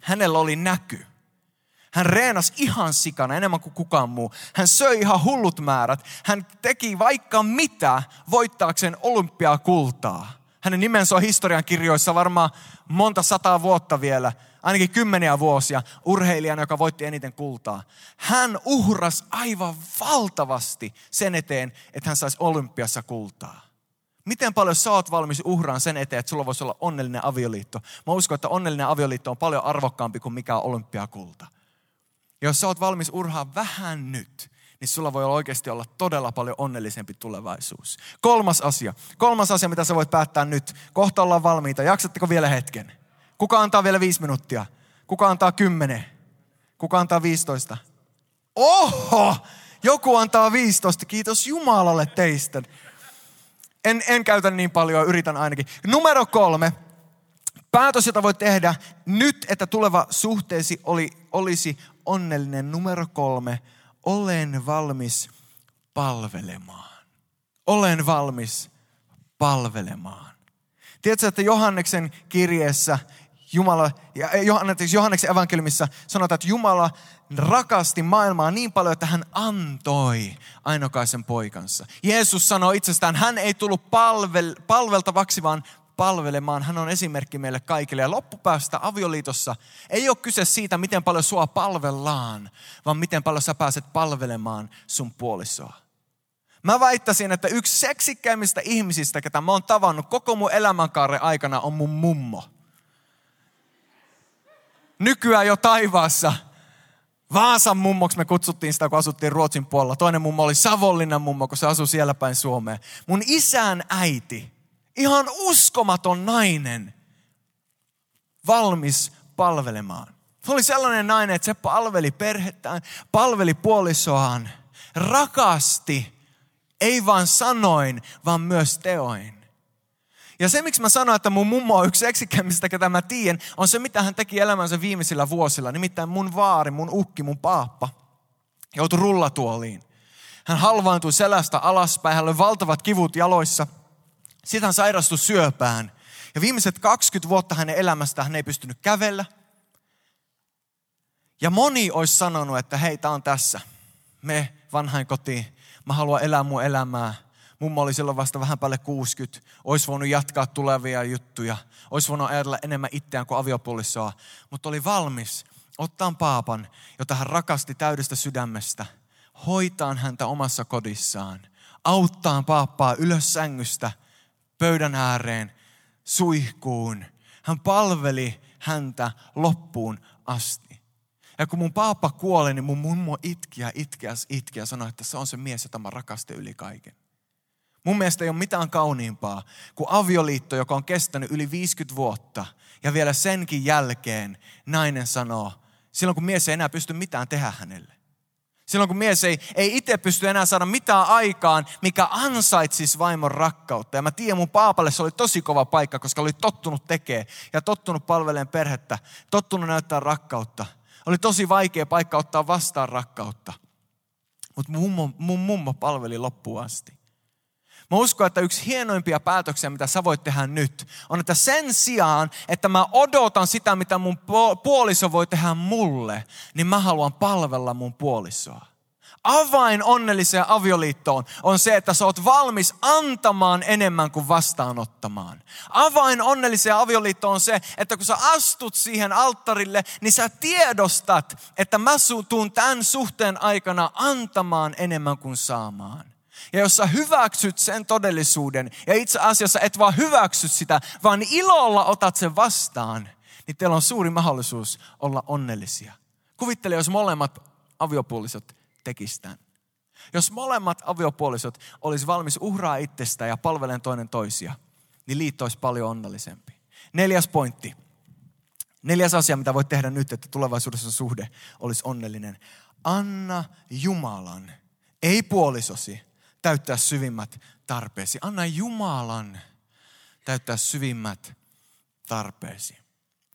hänellä oli näky – hän reenasi ihan sikana, enemmän kuin kukaan muu. Hän söi ihan hullut määrät. Hän teki vaikka mitä voittaakseen olympiakultaa. Hänen nimensä on historian kirjoissa varmaan monta sataa vuotta vielä, ainakin kymmeniä vuosia, urheilijana, joka voitti eniten kultaa. Hän uhras aivan valtavasti sen eteen, että hän saisi olympiassa kultaa. Miten paljon sä oot valmis uhraan sen eteen, että sulla voisi olla onnellinen avioliitto? Mä uskon, että onnellinen avioliitto on paljon arvokkaampi kuin mikä olympiakulta. Ja jos sä oot valmis urhaa vähän nyt, niin sulla voi oikeasti olla todella paljon onnellisempi tulevaisuus. Kolmas asia. Kolmas asia, mitä sä voit päättää nyt. Kohta ollaan valmiita. Jaksatteko vielä hetken? Kuka antaa vielä viisi minuuttia? Kuka antaa kymmenen? Kuka antaa viistoista? Oho! Joku antaa viistoista. Kiitos Jumalalle teistä. En, en käytä niin paljon, yritän ainakin. Numero kolme. Päätös, jota voit tehdä nyt, että tuleva suhteesi oli, olisi onnellinen. Numero kolme, olen valmis palvelemaan. Olen valmis palvelemaan. Tiedätkö, että Johanneksen kirjeessä Jumala, ja Johanneksen evankeliumissa sanotaan, että Jumala rakasti maailmaa niin paljon, että hän antoi ainokaisen poikansa. Jeesus sanoi itsestään, hän ei tullut palvel, palveltavaksi, vaan palvelemaan. Hän on esimerkki meille kaikille. Ja loppupäästä avioliitossa ei ole kyse siitä, miten paljon sua palvellaan, vaan miten paljon sä pääset palvelemaan sun puolisoa. Mä väittäisin, että yksi seksikkäimmistä ihmisistä, ketä mä oon tavannut koko mun elämänkaaren aikana, on mun mummo. Nykyään jo taivaassa. Vaasan mummoksi me kutsuttiin sitä, kun asuttiin Ruotsin puolella. Toinen mummo oli Savonlinnan mummo, kun se asui siellä päin Suomeen. Mun isän äiti, ihan uskomaton nainen, valmis palvelemaan. Se oli sellainen nainen, että se palveli perhettään, palveli puolisoaan, rakasti, ei vain sanoin, vaan myös teoin. Ja se, miksi mä sanoin, että mun mummo on yksi seksikämmistä, ketä mä tiedän, on se, mitä hän teki elämänsä viimeisillä vuosilla. Nimittäin mun vaari, mun ukki, mun paappa joutui rullatuoliin. Hän halvaantui selästä alaspäin, hän oli valtavat kivut jaloissa. Sitten hän sairastui syöpään. Ja viimeiset 20 vuotta hänen elämästä hän ei pystynyt kävellä. Ja moni olisi sanonut, että hei, tämä on tässä. Me vanhain kotiin. Mä haluan elää mun elämää Mummo oli silloin vasta vähän päälle 60. Olisi voinut jatkaa tulevia juttuja. Olisi voinut ajatella enemmän itseään kuin aviopuolisoa. Mutta oli valmis ottaa paapan, jota hän rakasti täydestä sydämestä. Hoitaan häntä omassa kodissaan. Auttaa paappaa ylös sängystä, pöydän ääreen, suihkuun. Hän palveli häntä loppuun asti. Ja kun mun paappa kuoli, niin mun mummo itki ja itki ja itki ja sanoi, että se on se mies, jota mä rakastan yli kaiken. Mun mielestä ei ole mitään kauniimpaa kuin avioliitto, joka on kestänyt yli 50 vuotta. Ja vielä senkin jälkeen nainen sanoo, silloin kun mies ei enää pysty mitään tehdä hänelle. Silloin kun mies ei, ei itse pysty enää saada mitään aikaan, mikä ansaitsisi vaimon rakkautta. Ja mä tiedän, mun paapalle se oli tosi kova paikka, koska oli tottunut tekemään ja tottunut palveleen perhettä, tottunut näyttää rakkautta. Oli tosi vaikea paikka ottaa vastaan rakkautta. Mutta mun, mun mummo palveli loppuun asti. Mä uskon, että yksi hienoimpia päätöksiä, mitä sä voit tehdä nyt, on, että sen sijaan, että mä odotan sitä, mitä mun puoliso voi tehdä mulle, niin mä haluan palvella mun puolisoa. Avain onnelliseen avioliittoon on se, että sä oot valmis antamaan enemmän kuin vastaanottamaan. Avain onnelliseen avioliittoon on se, että kun sä astut siihen alttarille, niin sä tiedostat, että mä tuun tämän suhteen aikana antamaan enemmän kuin saamaan. Ja jos sä hyväksyt sen todellisuuden, ja itse asiassa et vaan hyväksy sitä, vaan ilolla otat sen vastaan, niin teillä on suuri mahdollisuus olla onnellisia. Kuvittele, jos molemmat aviopuolisot tekistään. Jos molemmat aviopuolisot olisi valmis uhraa itsestä ja palvelen toinen toisia, niin liitto olisi paljon onnellisempi. Neljäs pointti. Neljäs asia, mitä voit tehdä nyt, että tulevaisuudessa suhde olisi onnellinen. Anna Jumalan, ei puolisosi, täyttää syvimmät tarpeesi. Anna Jumalan täyttää syvimmät tarpeesi.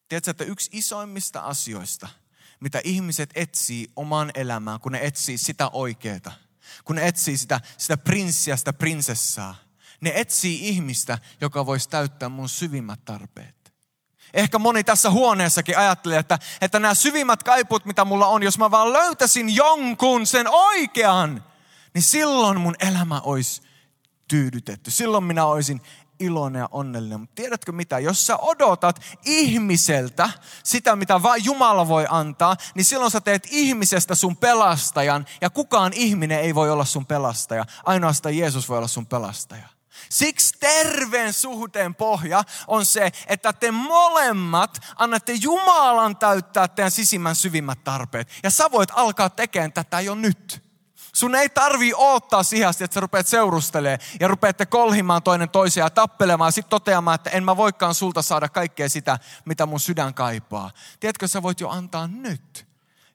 Tiedätkö, että yksi isoimmista asioista, mitä ihmiset etsii omaan elämään, kun ne etsii sitä oikeaa, kun ne etsii sitä, sitä prinssiä, sitä prinsessaa, ne etsii ihmistä, joka voisi täyttää mun syvimmät tarpeet. Ehkä moni tässä huoneessakin ajattelee, että, että nämä syvimmät kaiput, mitä mulla on, jos mä vaan löytäisin jonkun sen oikean, niin silloin mun elämä olisi tyydytetty. Silloin minä olisin iloinen ja onnellinen. Mutta tiedätkö mitä? Jos sä odotat ihmiseltä sitä, mitä vain Jumala voi antaa, niin silloin sä teet ihmisestä sun pelastajan. Ja kukaan ihminen ei voi olla sun pelastaja. Ainoastaan Jeesus voi olla sun pelastaja. Siksi terveen suhteen pohja on se, että te molemmat annatte Jumalan täyttää teidän sisimmän syvimmät tarpeet. Ja sä voit alkaa tekemään tätä jo nyt. Sun ei tarvi odottaa siihen että sä rupeat seurustelemaan ja rupeatte kolhimaan toinen toisia ja tappelemaan sitten toteamaan, että en mä voikaan sulta saada kaikkea sitä, mitä mun sydän kaipaa. Tiedätkö, sä voit jo antaa nyt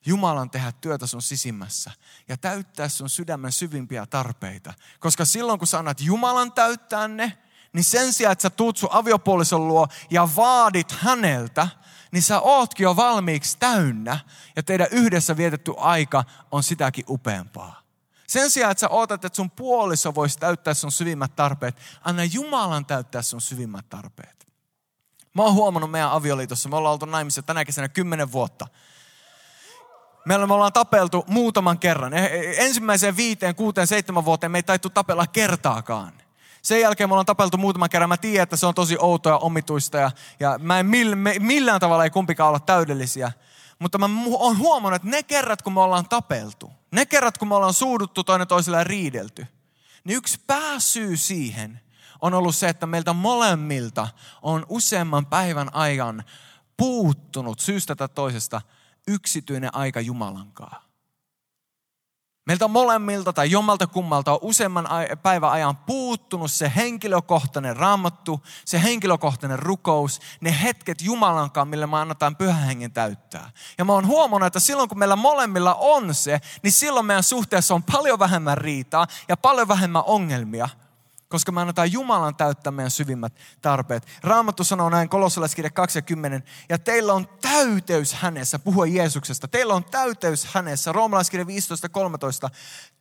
Jumalan tehdä työtä sun sisimmässä ja täyttää sun sydämen syvimpiä tarpeita. Koska silloin, kun sä annat Jumalan täyttää ne, niin sen sijaan, että sä tuut sun aviopuolison luo ja vaadit häneltä, niin sä ootkin jo valmiiksi täynnä ja teidän yhdessä vietetty aika on sitäkin upeampaa. Sen sijaan, että sä ootat, että sun puoliso voisi täyttää sun syvimmät tarpeet, anna Jumalan täyttää sun syvimmät tarpeet. Mä oon huomannut meidän avioliitossa, me ollaan oltu naimissa tänä kesänä kymmenen vuotta. Meillä me ollaan tapeltu muutaman kerran. E, e, ensimmäiseen viiteen, kuuteen, seitsemän vuoteen me ei taittu tapella kertaakaan. Sen jälkeen me ollaan tapeltu muutaman kerran. Mä tiedän, että se on tosi outoa ja omituista ja, ja mä en mill, me, millään tavalla ei kumpikaan olla täydellisiä. Mutta mä oon huomannut, että ne kerrat, kun me ollaan tapeltu, ne kerrat, kun me ollaan suuduttu toinen toisella ja riidelty, niin yksi pääsyy siihen on ollut se, että meiltä molemmilta on useamman päivän ajan puuttunut syystä tai toisesta yksityinen aika Jumalankaan. Meiltä molemmilta tai jommalta kummalta on useamman päivän ajan puuttunut se henkilökohtainen raamattu, se henkilökohtainen rukous, ne hetket Jumalankaan, millä me annetaan pyhän hengen täyttää. Ja mä oon huomannut, että silloin kun meillä molemmilla on se, niin silloin meidän suhteessa on paljon vähemmän riitaa ja paljon vähemmän ongelmia – koska me annetaan Jumalan täyttää meidän syvimmät tarpeet. Raamattu sanoo näin kolossalaiskirja 20, ja teillä on täyteys hänessä, puhua Jeesuksesta, teillä on täyteys hänessä. Roomalaiskirja 15.13,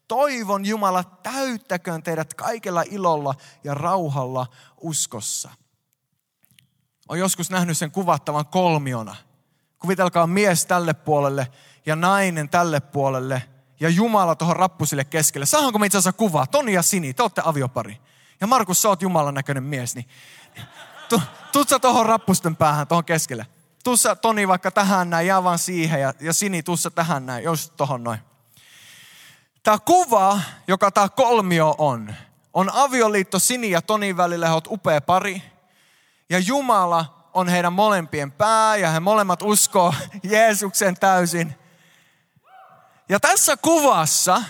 toivon Jumala täyttäköön teidät kaikella ilolla ja rauhalla uskossa. Olen joskus nähnyt sen kuvattavan kolmiona. Kuvitelkaa mies tälle puolelle ja nainen tälle puolelle ja Jumala tuohon rappusille keskelle. Saanko me itse asiassa kuvaa? Toni ja Sini, te olette aviopari. Ja Markus, sä oot Jumalan näköinen mies, niin tuut sä tuohon rappusten päähän, tuohon keskelle. Tuossa Toni vaikka tähän näin, jää vaan siihen ja, ja Sini tuossa tähän näin, just tuohon noin. Tämä kuva, joka tämä kolmio on, on avioliitto Sini ja Toni välillä, he ovat upea pari. Ja Jumala on heidän molempien pää ja he molemmat uskoo Jeesuksen täysin. Ja tässä kuvassa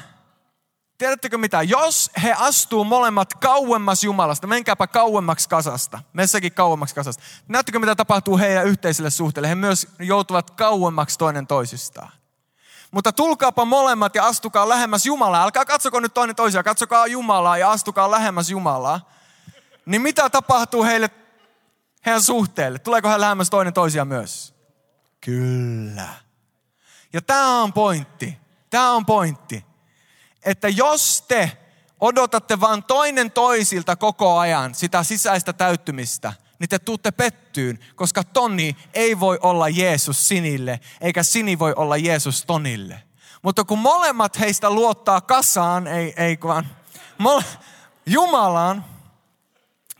Tiedättekö mitä? Jos he astuu molemmat kauemmas Jumalasta, menkääpä kauemmaksi kasasta, messäkin kauemmaksi kasasta. Näettekö mitä tapahtuu heidän yhteiselle suhteelle? He myös joutuvat kauemmaksi toinen toisistaan. Mutta tulkaapa molemmat ja astukaa lähemmäs Jumalaa. Älkää katsoko nyt toinen toisia, katsokaa Jumalaa ja astukaa lähemmäs Jumalaa. Niin mitä tapahtuu heille, heidän suhteelle? Tuleeko he lähemmäs toinen toisia myös? Kyllä. Ja tämä on pointti. Tämä on pointti että jos te odotatte vain toinen toisilta koko ajan sitä sisäistä täyttymistä, niin te tuutte pettyyn, koska Toni ei voi olla Jeesus sinille, eikä Sini voi olla Jeesus Tonille. Mutta kun molemmat heistä luottaa kasaan, ei, ei vaan Jumalaan,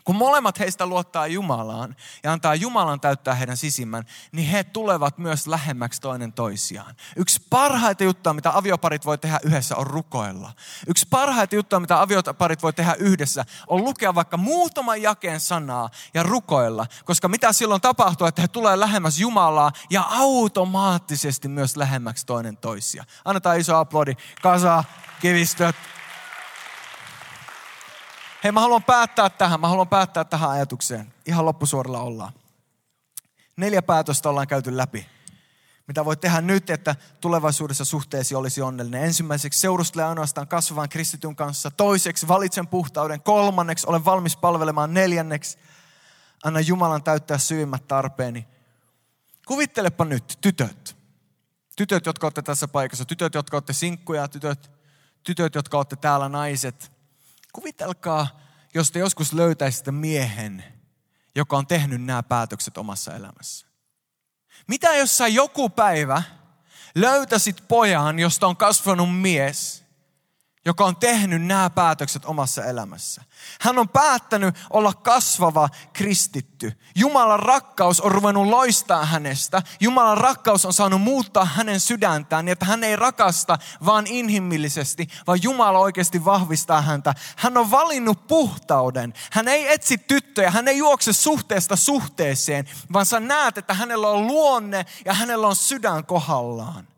kun molemmat heistä luottaa Jumalaan ja antaa Jumalan täyttää heidän sisimmän, niin he tulevat myös lähemmäksi toinen toisiaan. Yksi parhaita juttuja, mitä avioparit voi tehdä yhdessä, on rukoilla. Yksi parhaita juttuja, mitä avioparit voi tehdä yhdessä, on lukea vaikka muutaman jakeen sanaa ja rukoilla. Koska mitä silloin tapahtuu, että he tulee lähemmäs Jumalaa ja automaattisesti myös lähemmäksi toinen toisia. Annetaan iso aplodi. Kasa, kivistöt, Hei, mä haluan päättää tähän. Mä haluan päättää tähän ajatukseen. Ihan loppusuoralla ollaan. Neljä päätöstä ollaan käyty läpi. Mitä voit tehdä nyt, että tulevaisuudessa suhteesi olisi onnellinen? Ensimmäiseksi seurustele ainoastaan kasvavan kristityn kanssa. Toiseksi valitsen puhtauden. Kolmanneksi olen valmis palvelemaan. Neljänneksi anna Jumalan täyttää syvimmät tarpeeni. Kuvittelepa nyt, tytöt. Tytöt, jotka olette tässä paikassa. Tytöt, jotka olette sinkkuja. Tytöt, tytöt jotka olette täällä naiset. Kuvitelkaa, jos te joskus löytäisitte miehen, joka on tehnyt nämä päätökset omassa elämässä. Mitä jos sä joku päivä löytäisit pojan, josta on kasvanut mies – joka on tehnyt nämä päätökset omassa elämässä. Hän on päättänyt olla kasvava kristitty. Jumalan rakkaus on ruvennut loistaa hänestä. Jumalan rakkaus on saanut muuttaa hänen sydäntään, niin että hän ei rakasta vaan inhimillisesti, vaan Jumala oikeasti vahvistaa häntä. Hän on valinnut puhtauden. Hän ei etsi tyttöjä, hän ei juokse suhteesta suhteeseen, vaan sä näet, että hänellä on luonne ja hänellä on sydän kohdallaan.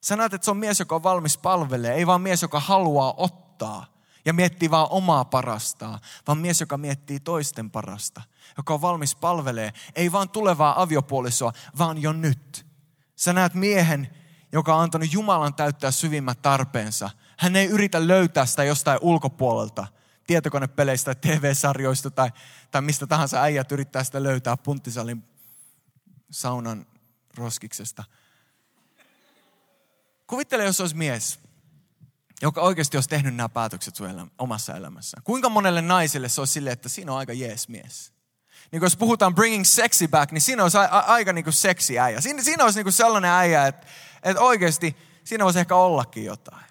Sä näet, että se on mies, joka on valmis palvelee, ei vaan mies, joka haluaa ottaa ja miettii vaan omaa parastaa, vaan mies, joka miettii toisten parasta, joka on valmis palvelee, ei vaan tulevaa aviopuolisoa, vaan jo nyt. Sä näet miehen, joka on antanut Jumalan täyttää syvimmät tarpeensa. Hän ei yritä löytää sitä jostain ulkopuolelta, tietokonepeleistä, TV-sarjoista tai, tai mistä tahansa äijät yrittää sitä löytää punttisalin saunan roskiksesta – Kuvittele, jos olisi mies, joka oikeasti olisi tehnyt nämä päätökset sun omassa elämässä. Kuinka monelle naiselle se olisi silleen, että siinä on aika jees mies. niin jos puhutaan bringing sexy back, niin siinä olisi a- a- aika niin kuin seksi äijä. Siinä, siinä olisi niin kuin sellainen äijä, että, että oikeasti siinä voisi ehkä ollakin jotain.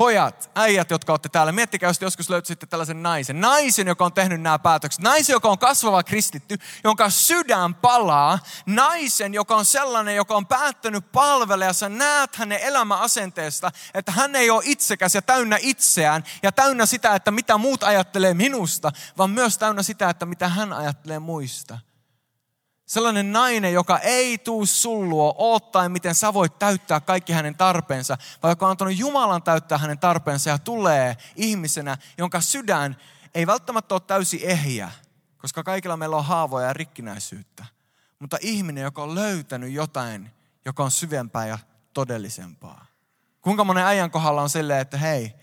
Pojat, äijät, jotka olette täällä, miettikää, jos joskus löytäisitte tällaisen naisen. Naisen, joka on tehnyt nämä päätökset. Naisen, joka on kasvava kristitty, jonka sydän palaa. Naisen, joka on sellainen, joka on päättänyt palvella ja sä näet hänen elämäasenteesta, että hän ei ole itsekäs ja täynnä itseään ja täynnä sitä, että mitä muut ajattelee minusta, vaan myös täynnä sitä, että mitä hän ajattelee muista. Sellainen nainen, joka ei tuu sullua oottain, miten sä voit täyttää kaikki hänen tarpeensa, vaan joka on antanut Jumalan täyttää hänen tarpeensa ja tulee ihmisenä, jonka sydän ei välttämättä ole täysin ehjä, koska kaikilla meillä on haavoja ja rikkinäisyyttä. Mutta ihminen, joka on löytänyt jotain, joka on syvempää ja todellisempaa. Kuinka monen ajan kohdalla on silleen, että hei,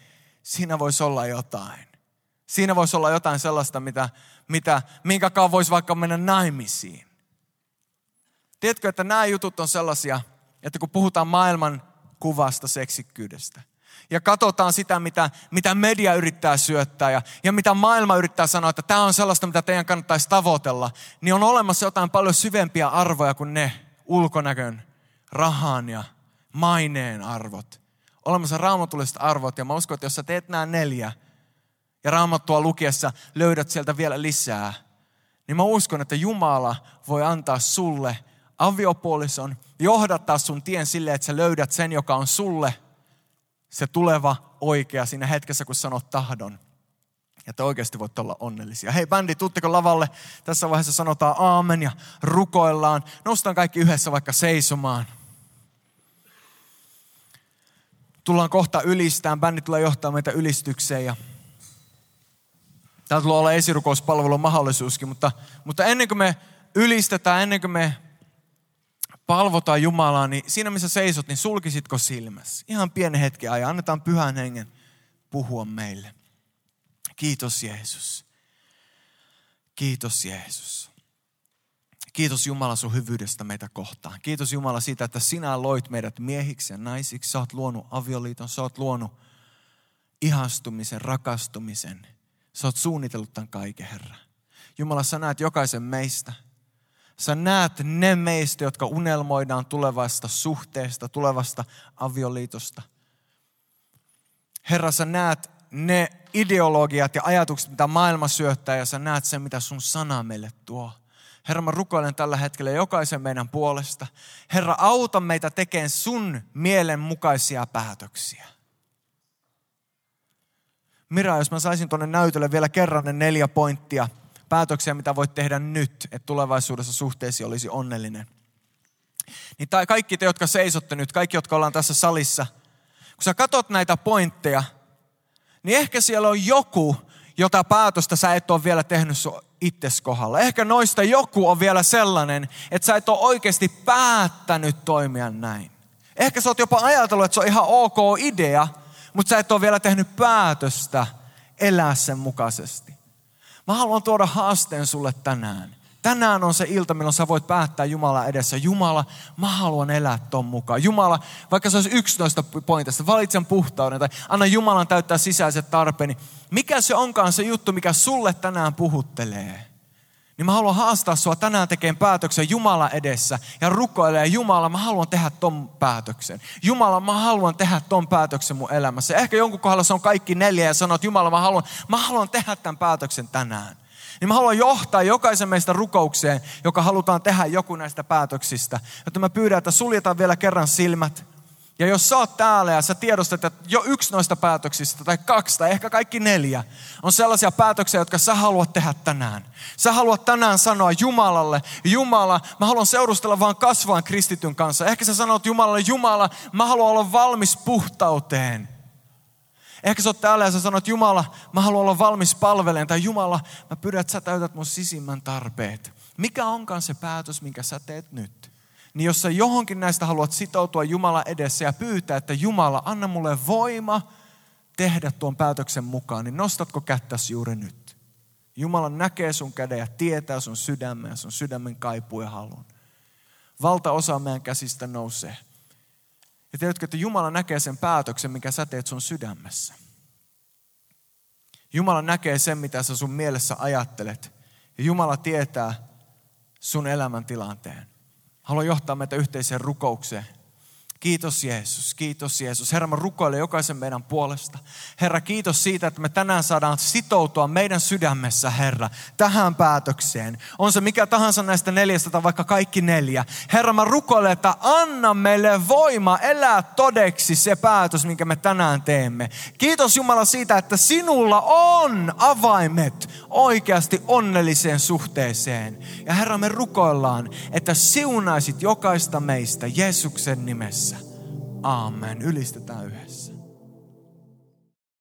siinä voisi olla jotain. Siinä voisi olla jotain sellaista, mitä, mitä, minkä kanssa voisi vaikka mennä naimisiin. Tiedätkö, että nämä jutut on sellaisia, että kun puhutaan maailman kuvasta seksikkyydestä, ja katsotaan sitä, mitä, mitä media yrittää syöttää ja, ja mitä maailma yrittää sanoa, että tämä on sellaista, mitä teidän kannattaisi tavoitella, niin on olemassa jotain paljon syvempiä arvoja kuin ne ulkonäkön, rahan ja maineen arvot. Olemassa raamatulliset arvot ja mä uskon, että jos sä teet nämä neljä ja raamattua lukiessa löydät sieltä vielä lisää, niin mä uskon, että Jumala voi antaa sulle aviopuolison, johdattaa sun tien sille, että sä löydät sen, joka on sulle se tuleva oikea siinä hetkessä, kun sanot tahdon. Ja te oikeasti voitte olla onnellisia. Hei bändi, tuutteko lavalle? Tässä vaiheessa sanotaan aamen ja rukoillaan. Noustaan kaikki yhdessä vaikka seisomaan. Tullaan kohta ylistään. Bändi tulee johtaa meitä ylistykseen ja Täällä tulee olla esirukouspalvelun mahdollisuuskin, mutta, mutta ennen kuin me ylistetään, ennen kuin me palvotaan Jumalaa, niin siinä missä seisot, niin sulkisitko silmässä? Ihan pieni hetki ajan. Annetaan pyhän hengen puhua meille. Kiitos Jeesus. Kiitos Jeesus. Kiitos Jumala sun hyvyydestä meitä kohtaan. Kiitos Jumala siitä, että sinä loit meidät miehiksi ja naisiksi. Sä oot luonut avioliiton, sä oot luonut ihastumisen, rakastumisen. Sä oot suunnitellut tämän kaiken, Herra. Jumala, sä näet jokaisen meistä – Sä näet ne meistä, jotka unelmoidaan tulevasta suhteesta, tulevasta avioliitosta. Herra, sä näet ne ideologiat ja ajatukset, mitä maailma syöttää, ja sä näet sen, mitä sun sana meille tuo. Herra, mä rukoilen tällä hetkellä jokaisen meidän puolesta. Herra, auta meitä tekemään sun mielen mukaisia päätöksiä. Mira, jos mä saisin tuonne näytölle vielä kerran ne neljä pointtia – päätöksiä, mitä voit tehdä nyt, että tulevaisuudessa suhteesi olisi onnellinen. Niin tai kaikki te, jotka seisotte nyt, kaikki, jotka ollaan tässä salissa, kun sä katot näitä pointteja, niin ehkä siellä on joku, jota päätöstä sä et ole vielä tehnyt sun itses kohdalla. Ehkä noista joku on vielä sellainen, että sä et ole oikeasti päättänyt toimia näin. Ehkä sä oot jopa ajatellut, että se on ihan ok idea, mutta sä et ole vielä tehnyt päätöstä elää sen mukaisesti. Mä haluan tuoda haasteen sulle tänään. Tänään on se ilta, milloin sä voit päättää Jumala edessä. Jumala, mä haluan elää ton mukaan. Jumala, vaikka se olisi yksi noista pointista, valitsen puhtauden tai anna Jumalan täyttää sisäiset tarpeeni. Mikä se onkaan se juttu, mikä sulle tänään puhuttelee? Niin mä haluan haastaa sua tänään tekemään päätöksen Jumala edessä ja rukoilee, Jumala, mä haluan tehdä ton päätöksen. Jumala, mä haluan tehdä ton päätöksen mun elämässä. Ehkä jonkun kohdalla se on kaikki neljä ja sanoo, että Jumala, mä haluan, mä haluan tehdä tämän päätöksen tänään. Niin mä haluan johtaa jokaisen meistä rukoukseen, joka halutaan tehdä joku näistä päätöksistä. Jotta mä pyydän, että suljetaan vielä kerran silmät. Ja jos sä oot täällä ja sä tiedostat, että jo yksi noista päätöksistä tai kaksi tai ehkä kaikki neljä on sellaisia päätöksiä, jotka sä haluat tehdä tänään. Sä haluat tänään sanoa Jumalalle, Jumala, mä haluan seurustella vaan kasvaan kristityn kanssa. Ehkä sä sanot Jumalalle, Jumala, mä haluan olla valmis puhtauteen. Ehkä sä oot täällä ja sä sanot, Jumala, mä haluan olla valmis palveleen. Tai Jumala, mä pyydän, että sä täytät mun sisimmän tarpeet. Mikä onkaan se päätös, minkä sä teet nyt? Niin jos sä johonkin näistä haluat sitoutua Jumala edessä ja pyytää, että Jumala, anna mulle voima tehdä tuon päätöksen mukaan, niin nostatko kättäsi juuri nyt? Jumala näkee sun käden ja tietää sun sydämen ja sun sydämen kaipuu ja halun. Valtaosa meidän käsistä nousee. Ja tiedätkö, että Jumala näkee sen päätöksen, mikä sä teet sun sydämessä. Jumala näkee sen, mitä sä sun mielessä ajattelet Ja Jumala tietää sun elämäntilanteen. Haluan johtaa meitä yhteiseen rukoukseen. Kiitos Jeesus, kiitos Jeesus. Herra, mä rukoilen jokaisen meidän puolesta. Herra, kiitos siitä, että me tänään saadaan sitoutua meidän sydämessä, Herra, tähän päätökseen. On se mikä tahansa näistä neljästä tai vaikka kaikki neljä. Herra, mä rukoilen, että anna meille voima elää todeksi se päätös, minkä me tänään teemme. Kiitos Jumala siitä, että sinulla on avaimet oikeasti onnelliseen suhteeseen. Ja Herra, me rukoillaan, että siunaisit jokaista meistä Jeesuksen nimessä. Amen. Ylistetään yhdessä.